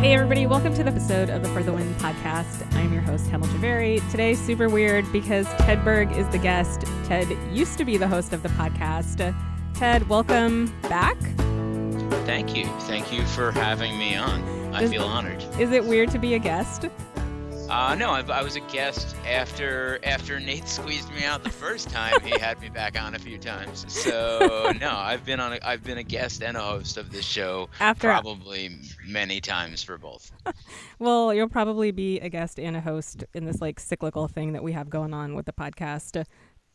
Hey, everybody, welcome to the episode of the For the Win podcast. I'm your host, Hemal Jhaveri. Today, super weird because Ted Berg is the guest. Ted used to be the host of the podcast. Ted, welcome back. Thank you. Thank you for having me on. I feel honored. Is it weird to be a guest? Uh, no, I, I was a guest after after Nate squeezed me out the first time. he had me back on a few times. So no, I've been on. A, I've been a guest and a host of this show After, probably many times for both. well, you'll probably be a guest and a host in this like cyclical thing that we have going on with the podcast.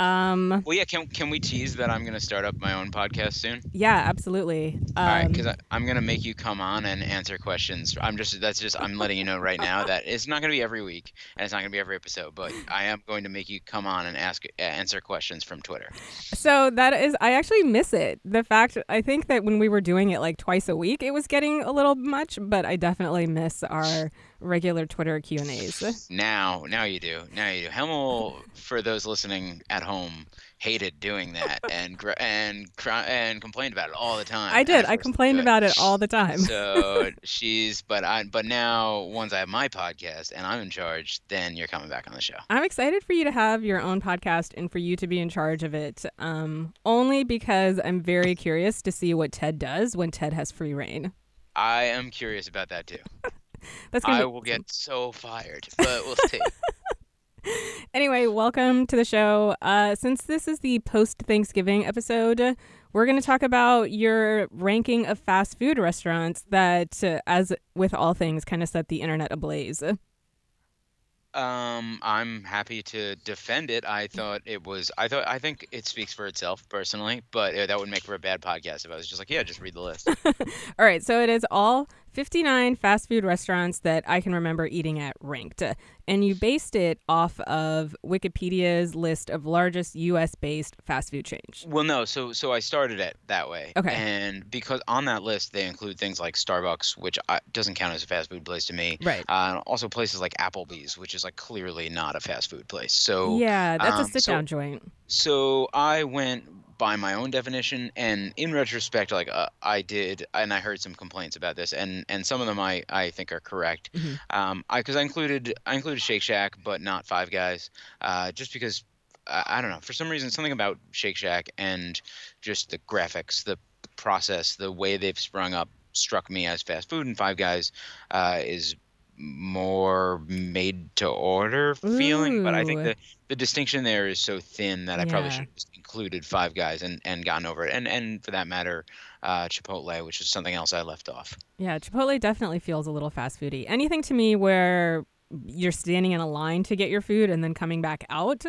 Um, Well, yeah. Can can we tease that I'm gonna start up my own podcast soon? yeah, absolutely. Um, All right, because I'm gonna make you come on and answer questions. I'm just that's just I'm letting you know right now that it's not gonna be every week and it's not gonna be every episode, but I am going to make you come on and ask answer questions from Twitter. So that is, I actually miss it. The fact, I think that when we were doing it like twice a week, it was getting a little much, but I definitely miss our regular Twitter Q and A's. Now, now you do. Now you do. Hemal, for those listening at home, hated doing that and and and complained about it all the time. I did. at I complained about it all the time. So she's, but I, but now once I have my podcast and I'm in charge, then you're coming back on the show. I'm excited for you to have your own podcast and for you to be in charge of it. Um, only because I'm very curious to see what Ted does when Ted has free reign. I am curious about that too. That's gonna I be will get so fired, but we'll see. Anyway, welcome to the show. Uh, since this is the post Thanksgiving episode, we're going to talk about your ranking of fast food restaurants that, uh, as with all things, kind of set the internet ablaze. Um, I'm happy to defend it. I thought it was. I thought. I think it speaks for itself personally, but uh, that would make for a bad podcast if I was just like, yeah, just read the list. All right, so it is all 59 fast food restaurants that I can remember eating at ranked. Uh, And you based it off of Wikipedia's list of largest US based fast food chains. well, no. So, so I started it that way. Okay. And because on that list they include things like Starbucks, which I, doesn't count as a fast food place to me. Right. Uh, also places like Applebee's, which is like clearly not a fast food place. So, yeah, that's um, a sit so- down joint. So I went by my own definition, and in retrospect, like uh, I did, and I heard some complaints about this, and and some of them I I think are correct. Mhm. Um, I because I included I included Shake Shack, but not Five Guys, uh, just because. I I don't know. For some reason, something about Shake Shack and just the graphics, the process, the way they've sprung up struck me as fast food, and Five Guys uh, is more made to order feeling. But I think the the distinction there is so thin that I probably should have included Five Guys and, and gotten over it. And and for that matter, uh, Chipotle, which is something else I left off. Yeah, Chipotle definitely feels a little fast foody. Anything to me where you're standing in a line to get your food and then coming back out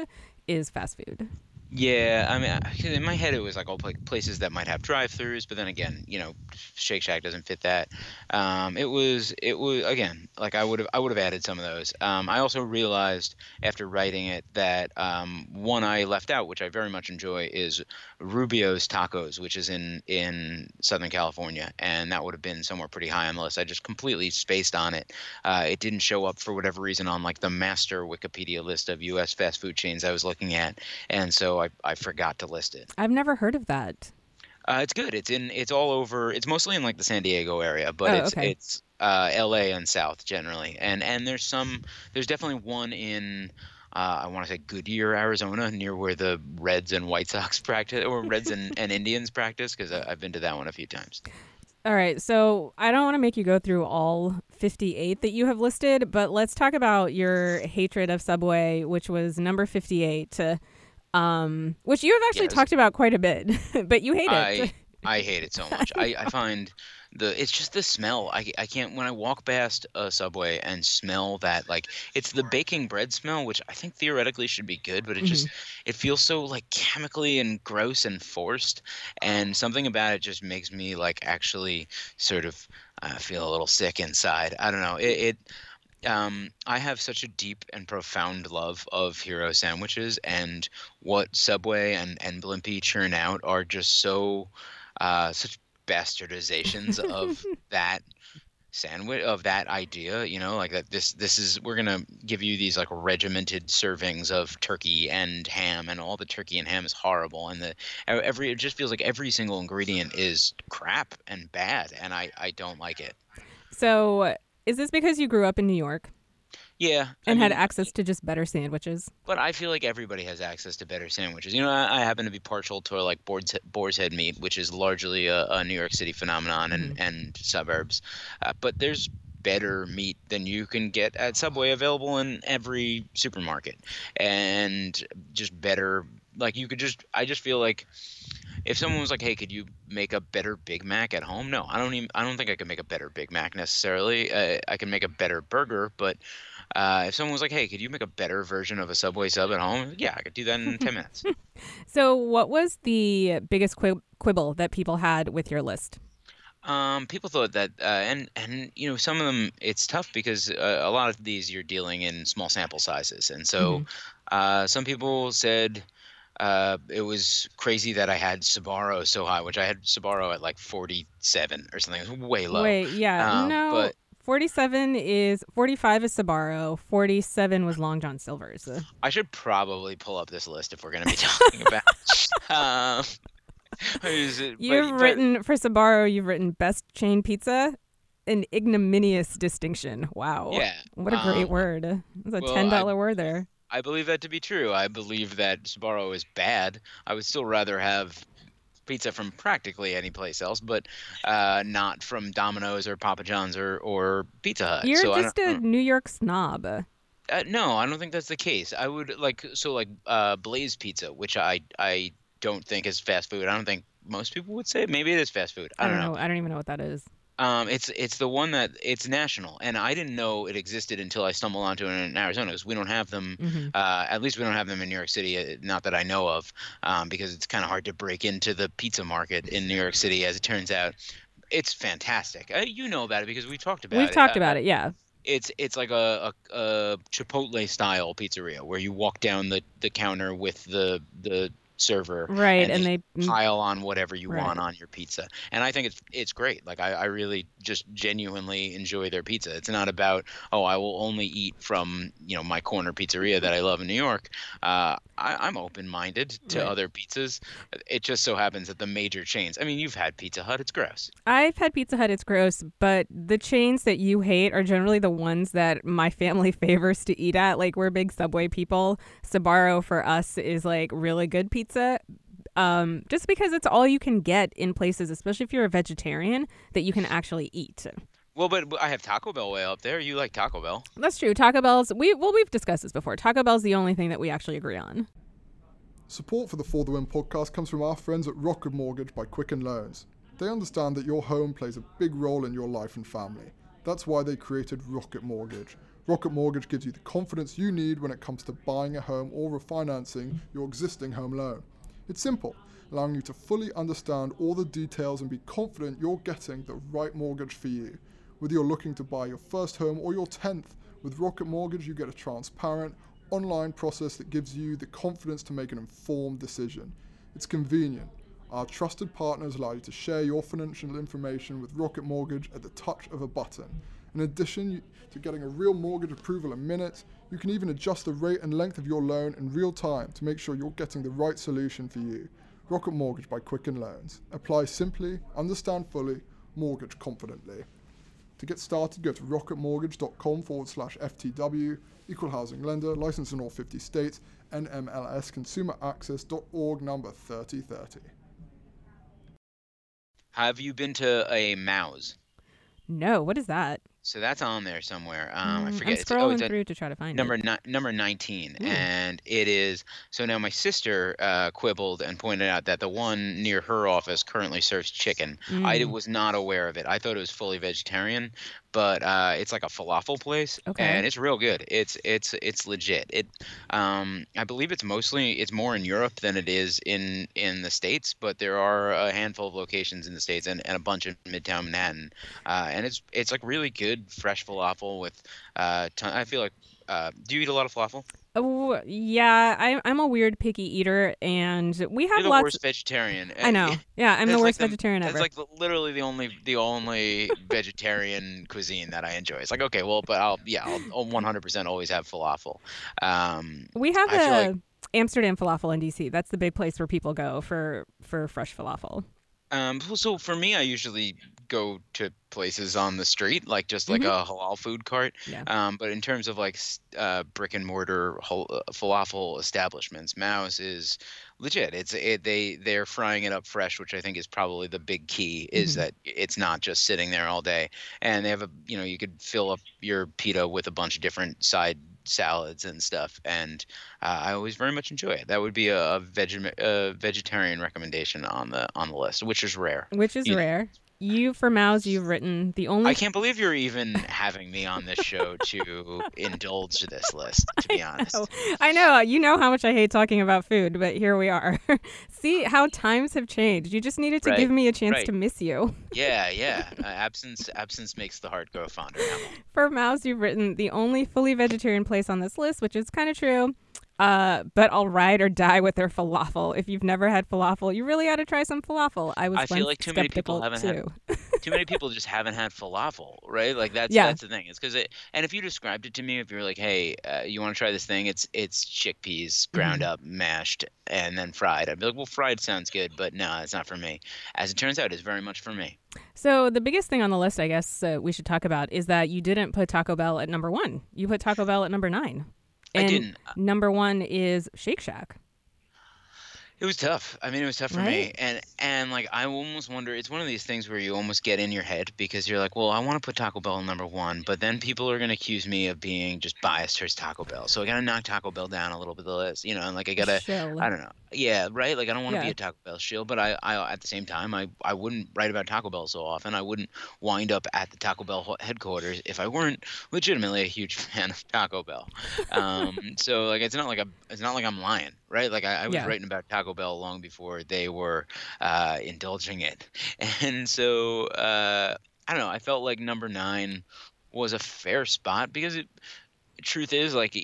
is fast food. Yeah, I mean, in my head it was like all places that might have drive-throughs, but then again, you know, Shake Shack doesn't fit that. Um, it was, it was again, like I would have, I would have added some of those. Um, I also realized after writing it that um, one I left out, which I very much enjoy, is Rubio's Tacos, which is in in Southern California, and that would have been somewhere pretty high on the list. I just completely spaced on it. Uh, it didn't show up for whatever reason on like the master Wikipedia list of U.S. fast food chains I was looking at, and so I, I forgot to list it. I've never heard of that. Uh, it's good. It's in. It's all over. It's mostly in like the San Diego area, but Oh, it's okay. it's uh, L.A. and South generally, and and there's some. There's definitely one in. Uh, I want to say Goodyear, Arizona, near where the Reds and White Sox practice, or Reds and, and Indians practice, because I've been to that one a few times. All right, so I don't want to make you go through all 58 that you have listed, but let's talk about your hatred of Subway, which was number 58, uh, um, which you have actually Yes. talked about quite a bit, but you hate it. I I hate it so much. I, I find the it's just the smell. I, I can't when I walk past a subway and smell that like it's the baking bread smell, which I think theoretically should be good, but it just it feels so like chemically and gross and forced, and something about it just makes me like actually sort of uh, feel a little sick inside. I don't know. It. it um, I have such a deep and profound love of hero sandwiches, and what Subway and, and Blimpie churn out are just so uh, such bastardizations of that sandwich of that idea you know like that this this is we're gonna give you these like regimented servings of turkey and ham and all the turkey and ham is horrible and the every it just feels like every single ingredient is crap and bad and i i don't like it. So Is this because you grew up in New York Yeah, I and had mean, access to just better sandwiches? but I feel like everybody has access to better sandwiches. You know, I, I happen to be partial to like boar's, boar's head meat, which is largely a, a New York City phenomenon and, and suburbs. Uh, but there's better meat than you can get at Subway available in every supermarket. And just better, like you could just, I just feel like if someone was like, "Hey, could you make a better Big Mac at home?" No, I don't even. I don't think I could make a better Big Mac necessarily. Uh, I can make a better burger, but uh, if someone was like, "Hey, could you make a better version of a Subway sub at home?" Yeah, I could do that in ten minutes. So, what was the biggest quib- quibble that people had with your list? Um, people thought that, uh, and and you know, some of them it's tough because uh, a lot of these you're dealing in small sample sizes, and so uh, some people said uh, it was crazy that I had Sbarro so high, which I had Sbarro at like 47 or something. It was way low. Wait, yeah, Um, no. but- 47 is 45 is Sbarro, 47 was Long John Silver's. I should probably pull up this list if we're going to be talking about. um, is it- You've but- written for Sbarro, you've written best chain pizza, an ignominious distinction. Wow. Yeah. What a great um, word. It's a well, $10 I- word there. I believe that to be true. I believe that Sbarro is bad. I would still rather have pizza from practically any place else, but uh, not from Domino's or Papa John's or, or Pizza Hut. You're so just a New York snob. Uh, no, I don't think that's the case. I would like so like uh, Blaze Pizza, which I I don't think is fast food. I don't think most people would say. Maybe it is fast food. I don't know. I don't even know what that is. Um, it's it's the one that it's national, and I didn't know it existed until I stumbled onto it in Arizona because we don't have them. Mhm. Uh, at least we don't have them in New York City, uh, not that I know of, um, because it's kind of hard to break into the pizza market in New York City, as it turns out. It's fantastic. Uh, you know about it because we talked about We've it. talked Uh, about it, yeah. It's it's like a, a, a Chipotle style pizzeria where you walk down the, the counter with the the server Right, and and they pile on whatever you want on your pizza. And I think it's it's great. Like I, I really just genuinely enjoy their pizza. It's not about oh I will only eat from you know my corner pizzeria that I love in New York. Uh, I, I'm open minded to Right. other pizzas. It just so happens that the major chains. I mean you've had Pizza Hut. It's gross. I've had Pizza Hut, it's gross, but the chains that you hate are generally the ones that my family favors to eat at. Like we're big Subway people. Sbarro for us is like really good pizza. Um, just because it's all you can get in places, especially if you're a vegetarian, that you can actually eat. Well, but, but I have Taco Bell way up there. You like Taco Bell? That's true. Taco Bell's we well we've discussed this before. Taco Bell's the only thing that we actually agree on. Support for the For the Win podcast comes from our friends at Rocket Mortgage by Quicken Loans. They understand that your home plays a big role in your life and family. That's why they created Rocket Mortgage. Rocket Mortgage gives you the confidence you need when it comes to buying a home or refinancing your existing home loan. It's simple, allowing you to fully understand all the details and be confident you're getting the right mortgage for you. Whether you're looking to buy your first home or your 10th, with Rocket Mortgage you get a transparent, online process that gives you the confidence to make an informed decision. It's convenient. Our trusted partners allow you to share your financial information with Rocket Mortgage at the touch of a button. In addition to getting a real mortgage approval in minutes, you can even adjust the rate and length of your loan in real time to make sure you're getting the right solution for you. Rocket Mortgage by Quicken Loans. Apply simply, understand fully, mortgage confidently. To get started, go to rocketmortgage.com forward slash FTW, equal housing lender, licensed in all 50 states, NMLS consumeraccess.org number 3030. Have you been to a Mouse? No, what is that? So that's on there somewhere. Um, I Mm, forget. I'm It's, oh, scrolling it's through to try to find number it. ni- number 19 Ooh. and it is so now my sister uh, quibbled and pointed out that the one near her office currently serves chicken i Mm. was not aware of it i thought it was fully vegetarian but uh, it's like a falafel place Okay. and it's real good it's it's it's legit it um, i believe it's mostly it's more in europe than it is in in the states but there are a handful of locations in the states and, and a bunch in midtown manhattan uh, and it's it's like really good fresh falafel with uh, ton- i feel like uh, do you eat a lot of falafel? Oh yeah, I, I'm a weird picky eater, and we have You're the lots. worst vegetarian. I know. Yeah, I'm the That's like worst the- vegetarian ever. like literally the only the only vegetarian cuisine that I enjoy. It's like okay, well, but I'll yeah, I'll 100% always have falafel. Um, we have I a like- Amsterdam falafel in DC. That's the big place where people go for for fresh falafel. um, so for me, I usually go to places on the street, like just like Mhm. a halal food cart. Yeah. Um, but in terms of like uh, brick and mortar uh, falafel establishments, Maoz is legit. It's it, they they're frying it up fresh, which I think is probably the big key. Is Mhm. that it's not just sitting there all day, and they have a you know you could fill up your pita with a bunch of different side salads and stuff, and uh, I always very much enjoy it. That would be a, a veg- uh, vegetarian recommendation on the on the list, which is rare. Which is You- rare. You for Maoz, you've written the only. I can't believe you're even having me on this show to indulge this list. To be honest, know. I know. You know how much I hate talking about food, but here we are. See how times have changed. You just needed to Right, give me a chance right. to miss you. yeah, yeah. Uh, absence absence makes the heart grow fonder. For Mouse, you've written the only fully vegetarian place on this list, which is kind of true. Uh, but I'll ride or die with their falafel. If you've never had falafel, you really ought to try some falafel. I was I feel like too many people haven't had- too. Too many people just haven't had falafel, right? Like that's Yeah. that's the thing. It's because it. And if you described it to me, if you're like, hey, uh, you want to try this thing? It's it's chickpeas ground Mm-hmm. up, mashed, and then fried. I'd be like, well, fried sounds good, but no, it's not for me. As it turns out, it's very much for me. So the biggest thing on the list, I guess, uh, we should talk about is that you didn't put Taco Bell at number one. You put Taco Bell at number nine. I And didn't. Number one is Shake Shack. It was tough. I mean, it was tough for me, and and like I almost wonder. It's one of these things where you almost get in your head because you're like, well, I want to put Taco Bell number one, but then people are gonna accuse me of being just biased towards Taco Bell, so I gotta knock Taco Bell down a little bit of the list, you know, and like I gotta. Shill. I don't know. Yeah, right. Like I don't want to Yeah. be a Taco Bell shill, but I, I at the same time, I, I wouldn't write about Taco Bell so often. I wouldn't wind up at the Taco Bell headquarters if I weren't legitimately a huge fan of Taco Bell. Um, so like it's not like a, it's not like I'm lying, right? Like I, I was Yeah. writing about Taco Bell long before they were uh, indulging it, and so uh, I don't know. I felt like number nine was a fair spot because it. Truth is, like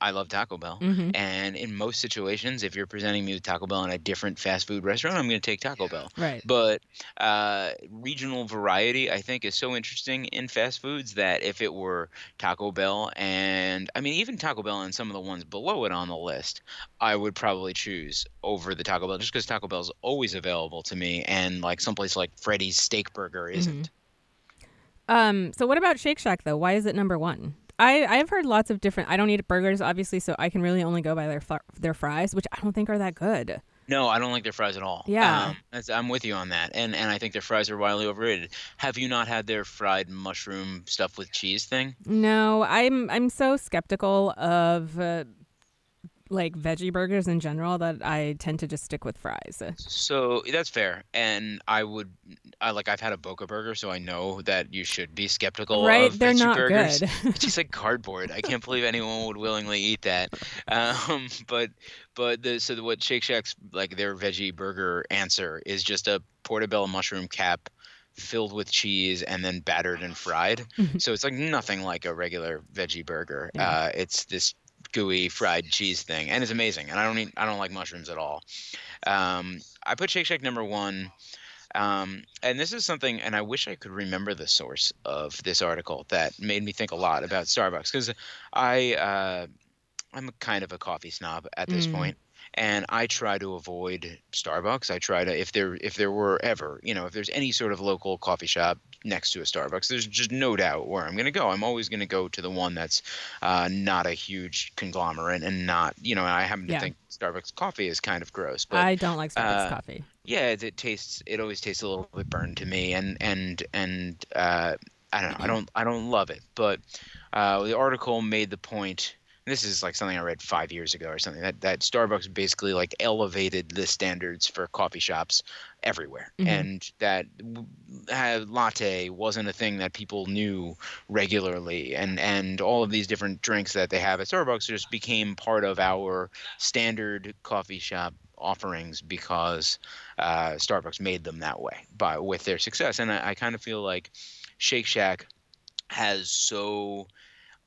I love Taco Bell. hmm And in most situations, if you're presenting me with Taco Bell in a different fast food restaurant, I'm going to take Taco Bell. Right. But uh, regional variety, I think, is so interesting in fast foods that if it were Taco Bell and I mean even Taco Bell and some of the ones below it on the list, I would probably choose over the Taco Bell just because Taco Bell's always available to me, and like someplace like Freddy's Steak Burger isn't. Um. So what about Shake Shack though? Why is it number one? I I've heard lots of different. I don't eat burgers, obviously, so I can really only go by their fr- their fries, which I don't think are that good. No, I don't like their fries at all. Yeah. um, I'm with you on that, and and I think their fries are wildly overrated. Have you not had their fried mushroom stuff with cheese thing? No, I'm I'm so skeptical of uh, like veggie burgers in general that I tend to just stick with fries. So that's fair, and I would, I like I've had a Boca burger, so I know that you should be skeptical right? of They're veggie not burgers. good. It's just like cardboard. I can't believe anyone would willingly eat that. Um, but but the so what Shake Shack's like their veggie burger answer is just a portobello mushroom cap filled with cheese and then battered and fried. Mhm. so it's like nothing like a regular veggie burger. Yeah. Uh, it's this gooey fried cheese thing, and it's amazing. And I don't eat, I don't like mushrooms at all. Um, I put Shake Shack number one. Um, and this is something, and I wish I could remember the source of this article that made me think a lot about Starbucks because I uh, I'm kind of a coffee snob at this Mm. point, and I try to avoid Starbucks. I try to if there if there were ever you know if there's any sort of local coffee shop next to a Starbucks, there's just no doubt where I'm going to go. I'm always going to go to the one that's uh, not a huge conglomerate and not you know. I happen to Yeah. think Starbucks coffee is kind of gross, but I don't like Starbucks uh, coffee. yeah, it, it tastes. It always tastes a little bit burned to me, and and and uh, I don't know. I don't I don't love it, but uh, the article made the point. This is like something I read five years ago or something that that Starbucks basically like elevated the standards for coffee shops everywhere, Mhm. and that latte wasn't a thing that people knew regularly, and and all of these different drinks that they have at Starbucks just became part of our standard coffee shop offerings because uh, Starbucks made them that way by with their success. And I, I kind of feel like Shake Shack has so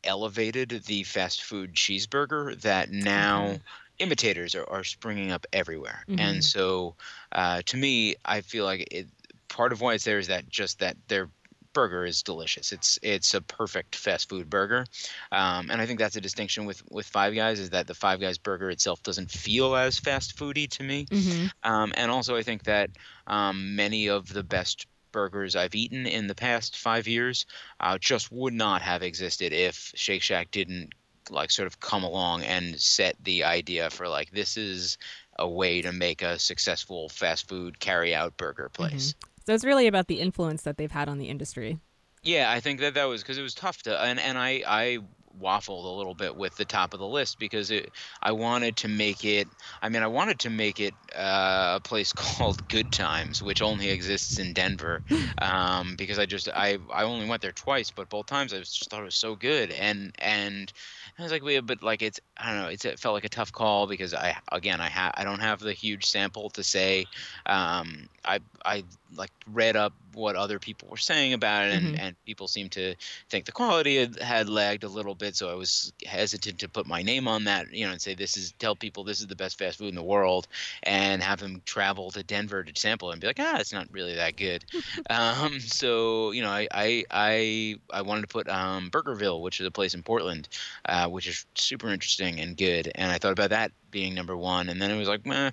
elevated the fast food cheeseburger that now Mhm. imitators are, are springing up everywhere. Mhm. And so uh, to me, I feel like it, part of why it's there is that just that their burger is delicious. It's it's a perfect fast food burger, um, and I think that's a distinction with with Five Guys is that the Five Guys burger itself doesn't feel as fast foody to me. hmm Um, and also, I think that um, many of the best burgers I've eaten in the past five years uh, just would not have existed if Shake Shack didn't like sort of come along and set the idea for like this is a way to make a successful fast food carry out burger place. Mm-hmm. So it's really about the influence that they've had on the industry. Yeah, I think that that was because it was tough to, and and I I waffled a little bit with the top of the list because it I wanted to make it. I mean, I wanted to make it uh, a place called Good Times, which only exists in Denver, um, because I just I I only went there twice, but both times I just thought it was so good, and and I was like, yeah, but like it's I don't know, it's, it felt like a tough call because I again I ha- I don't have the huge sample to say. Um, I I like read up what other people were saying about it, and, Mhm. and people seemed to think the quality had, had lagged a little bit. So I was hesitant to put my name on that, you know, and say this is tell people this is the best fast food in the world, and have them travel to Denver to sample and be like, ah, it's not really that good. um, so you know, I I I, I wanted to put um, Burgerville, which is a place in Portland, uh, which is super interesting and good, and I thought about that being number one, and then it was like, meh.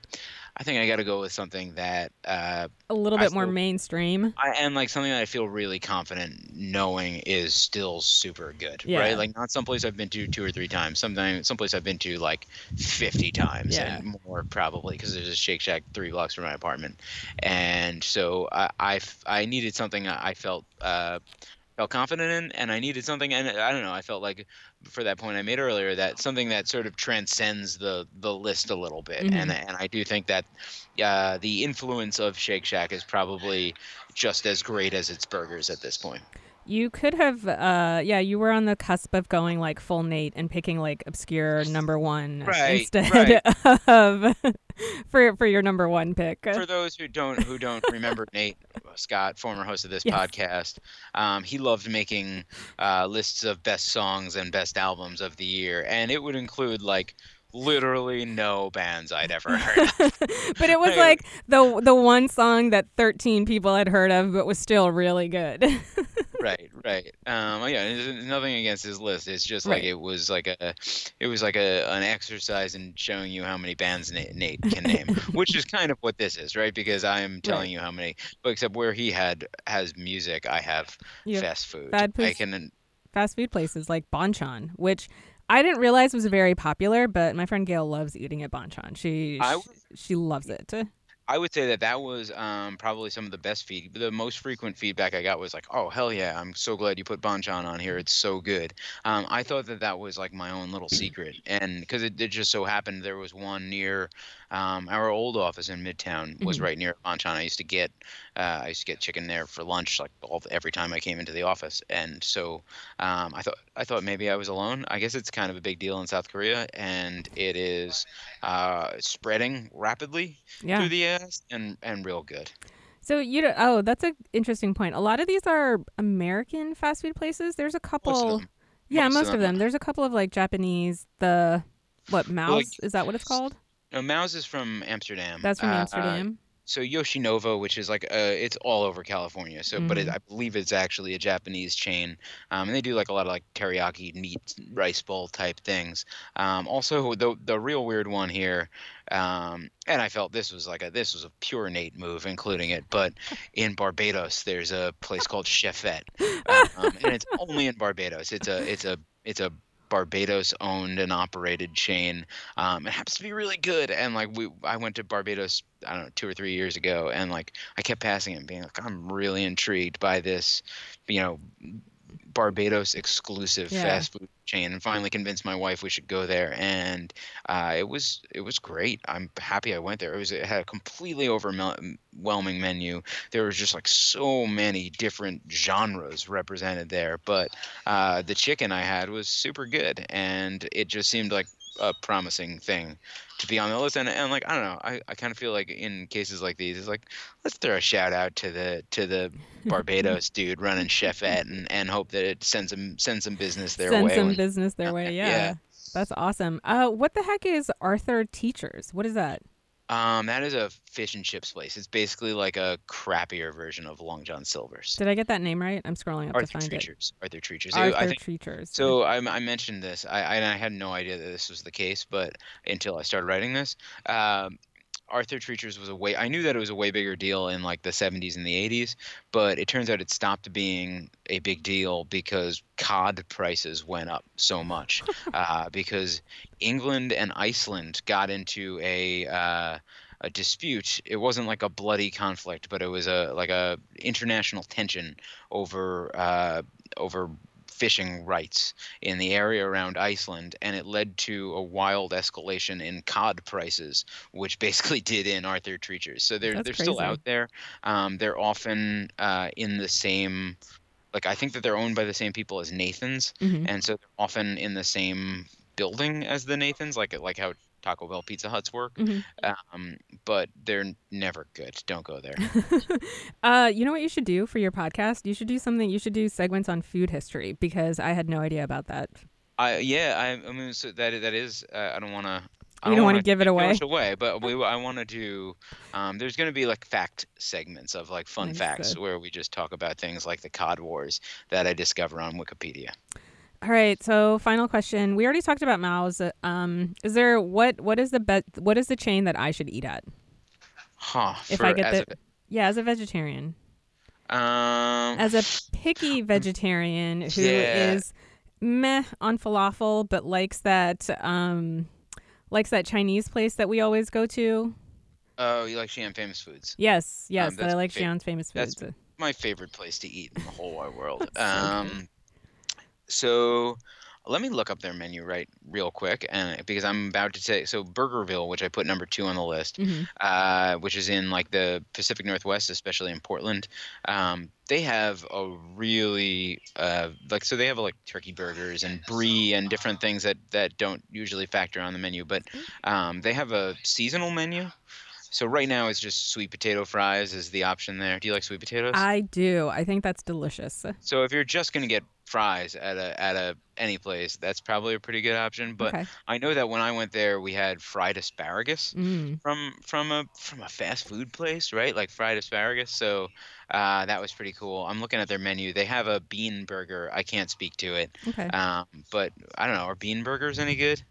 I think I got to go with something that uh, A little I bit more feel- mainstream. I and like something that I feel really confident knowing is still super good, Yeah. right? Like not someplace I've been to two or three times, something someplace I've been to like fifty times Yeah. and more probably because there's a Shake Shack three blocks from my apartment, and so I I needed something I felt uh, felt confident in, and I needed something, and I don't know, I felt like for that point I made earlier that something that sort of transcends the the list a little bit, Mhm. and and I do think that uh, the influence of Shake Shack is probably just as great as its burgers at this point. You could have, uh, yeah, you were on the cusp of going like full Nate and picking like obscure number one Right, instead right. of for for your number one pick. For those who don't who don't remember Nate Scott, former host of this Yes. podcast, um, he loved making uh, lists of best songs and best albums of the year, and it would include like literally no bands I'd ever heard. of. but it was like the the one song that 13 people had heard of, but was still really good. right, right. Um, yeah, nothing against his list. It's just like Right. it was like a, it was like a an exercise in showing you how many bands Nate, Nate can name, which is kind of what this is, right? Because I am telling Right. you how many, but except where he had has music, I have have fast food. bad I can. Fast food places like Bonchon, which I didn't realize it was very popular, but my friend Gail loves eating at Bonchon. She I she, she loves it. I would say that that was um, probably some of the best feed. The most frequent feedback I got was like, "Oh hell yeah! I'm so glad you put Bonchon on here. It's so good." Um, I thought that that was like my own little secret, and because it, it just so happened there was one near um, our old office in Midtown was Mhm. right near Bonchon. I used to get uh, I used to get chicken there for lunch like all, every time I came into the office, and so um, I thought I thought maybe I was alone. I guess it's kind of a big deal in South Korea, and it is uh, spreading rapidly Yeah. through the ass and and real good. So you don't, oh, that's an interesting point. A lot of these are American fast food places. There's a couple. Most. Yeah, Most of them. There's a couple of like Japanese. The what Mouse like- is that what it's called? No, Maoz is from Amsterdam. That's from Uh, Amsterdam. so Yoshinoya, which is like uh, it's all over California. So, but it, Mhm. I believe it's actually a Japanese chain, um, and they do like a lot of like teriyaki meat rice bowl type things. Um, also, the the real weird one here, um, and I felt this was like a this was a pure Nate move, including it. But in Barbados, there's a place called Chefette, um, and it's only in Barbados. It's a it's a it's a Barbados owned and operated chain. Um, it happens to be really good. And like we, I went to Barbados, I don't know, two or three years ago, and like I kept passing it, and being like, I'm really intrigued by this, you know, Barbados exclusive Yeah. fast food chain, and finally convinced my wife we should go there. And uh, it was it was great. I'm happy I went there. It was it had a completely overwhelming menu. There was just like so many different genres represented there, but uh, the chicken I had was super good, and it just seemed like a promising thing to be on the list. And, and like I don't know, I, I kind of feel like in cases like these, it's like let's throw a shout out to the to the Barbados dude running Chefette and, and hope that it sends some sends some business their Send way. some when- business their way. Yeah. yeah. That's awesome. Uh, what the heck is Arthur Teachers? What is that? Um, that is a fish and chips place. It's basically like a crappier version of Long John Silver's. Did I get that name right? I'm scrolling up to Arthur find it. Treachers. Arthur Treachers. Arthur I think Teachers. So I, I mentioned this. I, I I had no idea that this was the case, but until I started writing this, um, Arthur Treacher's was a way. I knew that it was a way bigger deal in like the 70s and the 80s, but it turns out it stopped being a big deal because cod prices went up so much. uh, because England and Iceland got into a uh, a dispute. It wasn't like a bloody conflict, but it was a like a international tension over uh, over fishing rights in the area around Iceland, and it led to a wild escalation in cod prices, which basically did in Arthur Treacher's. So they're That's they're still out there. Um, they're often uh, in the same. Like I think that they're owned by the same people as Nathan's, Mhm. and so they're often in the same building as the Nathan's, like like how Taco Bell, Pizza Huts work. Mhm. Um, but they're never good. Don't go there. uh, you know what you should do for your podcast? You should do something. You should do segments on food history because I had no idea about that. I yeah, I, I mean so that that is uh, I don't want to. You don't wanna give it away? away, but we I want to do. Um, there's going to be like fact segments of like fun Nice, facts good. where we just talk about things like the Cod Wars that I discover on Wikipedia. All right. So, final question. We already talked about Maoz. Um, is there what what is the be- what is the chain that I should eat at Huh? if for- I get the yeah as a vegetarian um, as a picky vegetarian who is Yeah. meh on falafel but likes that um likes that Chinese place that we always go to. oh, you like Xi'an Famous Foods? Yes, yes, that I like fav- Xi'an's famous that's foods. my favorite place to eat in the whole wide world. That's so um, so let me look up their menu right real quick, and because I'm about to say so Burgerville, which I put number two on the list, Mhm. uh, which is in like the Pacific Northwest, especially in Portland. Um, they have a really uh, like so they have like turkey burgers and brie and different things that that don't usually factor on the menu, but um, they have a seasonal menu. So right now it's just sweet potato fries is the option there. Do you like sweet potatoes? I do. I think that's delicious. So if you're just gonna get fries at a at a any place, that's probably a pretty good option. But okay. I know that when I went there, we had fried asparagus Mm. from from a from a fast food place, right? Like fried asparagus. So uh, that was pretty cool. I'm looking at their menu. They have a bean burger. I can't speak to it, Okay. um, but I don't know. Are bean burgers any good?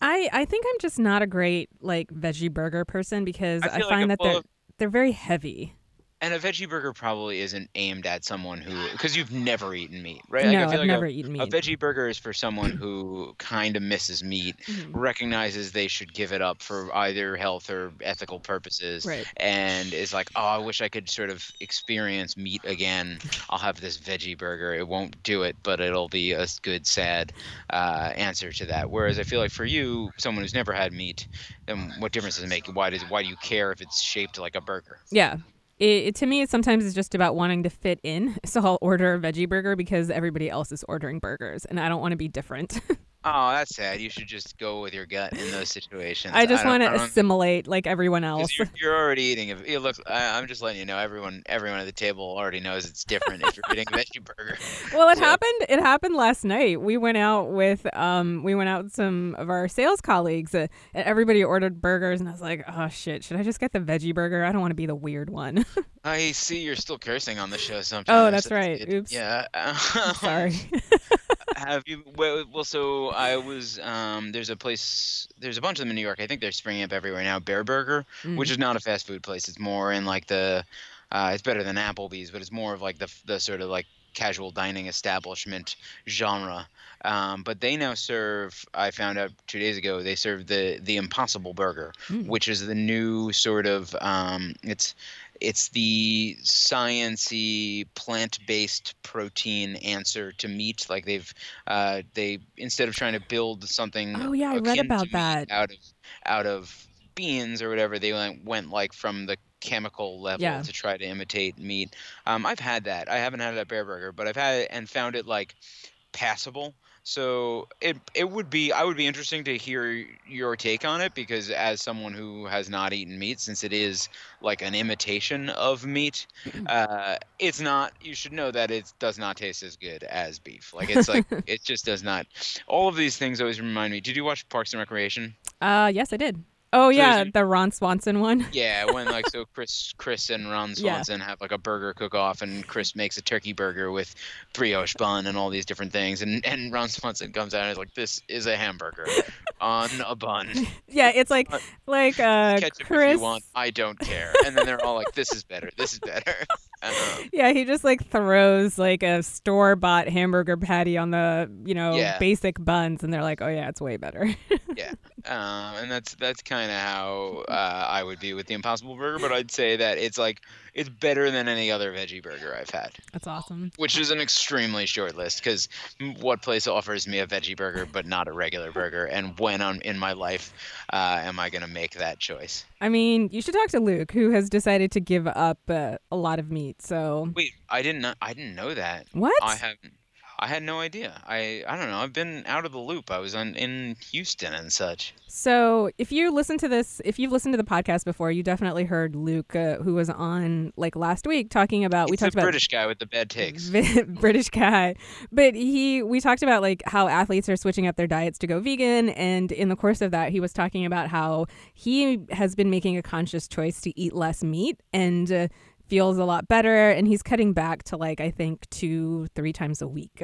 I I think I'm just not a great like veggie burger person because I I, like find that they're they're very heavy. And a veggie burger probably isn't aimed at someone who, because you've never eaten meat, right? Like, no, I I've like never a, eaten A veggie burger is for someone who kind of misses meat, Mhm. recognizes they should give it up for either health or ethical purposes, Right. and is like, oh, I wish I could sort of experience meat again. I'll have this veggie burger. It won't do it, but it'll be a good, sad uh, answer to that. Whereas I feel like for you, someone who's never had meat, then what difference does it make? Why does why do you care if it's shaped like a burger? Yeah. It, to me, sometimes is just about wanting to fit in. So I'll order a veggie burger because everybody else is ordering burgers, and I don't want to be different. Oh, that's sad. You should just go with your gut in those situations. I just want to assimilate like everyone else. You're, you're already eating it. Looks. I, I'm just letting you know. Everyone, everyone at the table already knows it's different if you're eating a veggie burger. Well, it So- happened. It happened last night. We went out with um, we went out with some of our sales colleagues, uh, and everybody ordered burgers, and I was like, oh shit, should I just get the veggie burger? I don't want to be the weird one. I see you're still cursing on the show sometimes. Oh, that's right. Oops. Yeah. Sorry. Have you? Well, well, so I was. Um, there's a place. There's a bunch of them in New York. I think they're springing up everywhere now. Bareburger, which Mm. is not a fast food place. It's more in like the. Uh, it's better than Applebee's, but it's more of like the the sort of like casual dining establishment genre. Um, but they now serve. I found out two days ago they serve the the Impossible Burger, Mm. which is the new sort of. Um, it's it's the sciency plant-based protein answer to meat. Like they've uh, they instead of trying to build something. Oh, yeah, I read about that. out of out of beans or whatever. They went went like from the chemical level Yeah. to try to imitate meat. Um, I've had that. I haven't had it at Bareburger, but I've had it and found it like passable. So it it would be I would be interesting to hear your take on it because as someone who has not eaten meat since it is like an imitation of meat, uh, it's not. You should know that it does not taste as good as beef. Like it's like it just does not. All of these things always remind me. Did you watch Parks and Recreation? Uh, yes, I did. Oh So yeah, the Ron Swanson one. Yeah, when like so Chris Chris and Ron Yeah. Swanson have like a burger cook off and Chris makes a turkey burger with brioche bun and all these different things and, and Ron Swanson comes out and is like, This is a hamburger on a bun. Yeah, it's like like uh Ketchup Chris. if you want, I don't care. And then they're all like, This is better, this is better. Um, Yeah, he just like throws like a store bought hamburger patty on the you know Yeah. basic buns, and they're like, oh yeah, it's way better. Um, and that's that's kind of how uh, I would be with the Impossible Burger, but I'd say that it's like it's better than any other veggie burger I've had. That's awesome. which is an extremely short list because what place offers me a veggie burger but not a regular burger and when I'm in my life uh, am I going to make that choice I mean, you should talk to Luke, who has decided to give up uh, a lot of meat. So wait I didn't know, I didn't know that what? I haven't I had no idea I I don't know I've been out of the loop I was on in Houston and such So, if you listen to this, if you've listened to the podcast before, you definitely heard Luke, uh, who was on like last week, talking about. we He's talked about British guy with the bad takes British guy, but he. We talked about like how athletes are switching up their diets to go vegan, and in the course of that, he was talking about how he has been making a conscious choice to eat less meat and. Uh, feels a lot better and he's cutting back to like i think two three times a week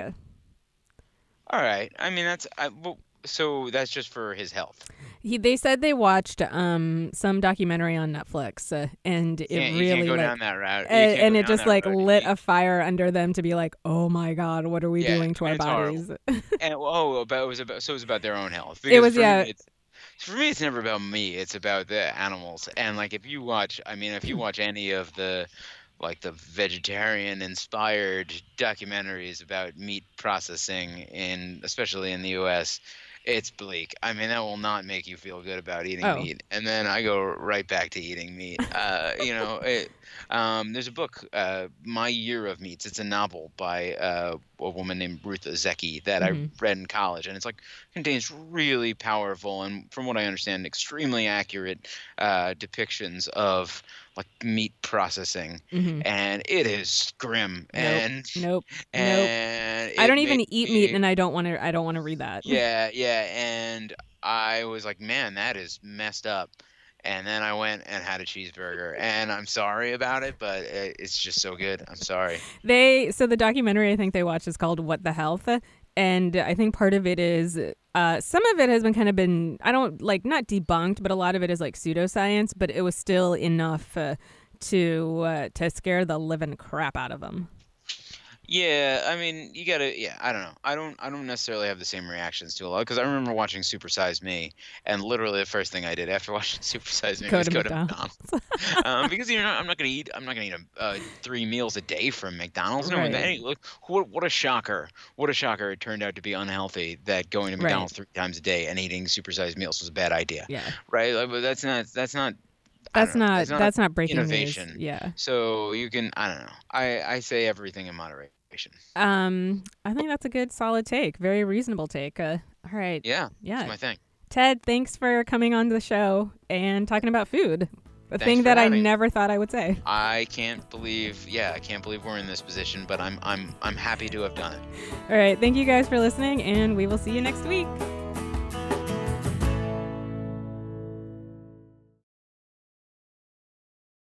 all right I mean that's I, well, so that's just for his health He, they said they watched um some documentary on Netflix, uh, and it can't, really like, down that route and, it just like road. lit a fire under them to be like, oh my god, what are we Yeah, doing to our bodies? and oh, about it was about so it was about their own health. It was, me, yeah. it's- for me, it's never about me. It's about the animals. And like, if you watch, I mean, if you hmm. watch any of the like the vegetarian inspired documentaries about meat processing in especially in the US it's bleak. I mean, that will not make you feel good about eating Oh. meat. And then I go right back to eating meat. Uh, you know, it, um, there's a book, uh, My Year of Meats. It's a novel by uh, a woman named Ruth Ozeki that Mhm. I read in college, and it's like contains really powerful and, from what I understand, extremely accurate uh, depictions of like meat processing, hmm and it is grim. Nope. And Nope. and I don't even eat meat, me- and I don't want to. I don't want to read that. yeah, yeah, and I was like, man, that is messed up. And then I went and had a cheeseburger, and I'm sorry about it, but it's just so good. I'm sorry. They so the documentary I think they watched is called What the Health, and I think part of it is uh, some of it has been kind of been I don't like not debunked, but a lot of it is like pseudoscience, but it was still enough uh, to uh, to scare the living crap out of them. Yeah, I mean, you gotta. Yeah, I don't know. I don't. I don't necessarily have the same reactions to a lot because I remember watching Super Size Me, and literally the first thing I did after watching Super Size Me Go was to go McDonald's. to McDonald's. um, because you know. I'm not gonna eat. I'm not gonna eat a, uh, three meals a day from McDonald's. No, Right. look, what what a shocker! What a shocker! It turned out to be unhealthy. That going to Right. McDonald's three times a day and eating supersized meals was a bad idea, Yeah, right? Like, but that's not. That's not. That's don't know, not, that's not breaking innovation. news. Yeah. So you can. I don't know. I I say everything in moderation. Um, I think that's a good, solid take. Very reasonable take. Uh, all right. Yeah. Yeah. That's my thing. Ted, thanks for coming on the show and talking about food. A Thanks thing that I never thought I would say. I can't believe, yeah, I can't believe we're in this position, but I'm I'm I'm happy to have done it. All right. Thank you guys for listening, and we will see you next week.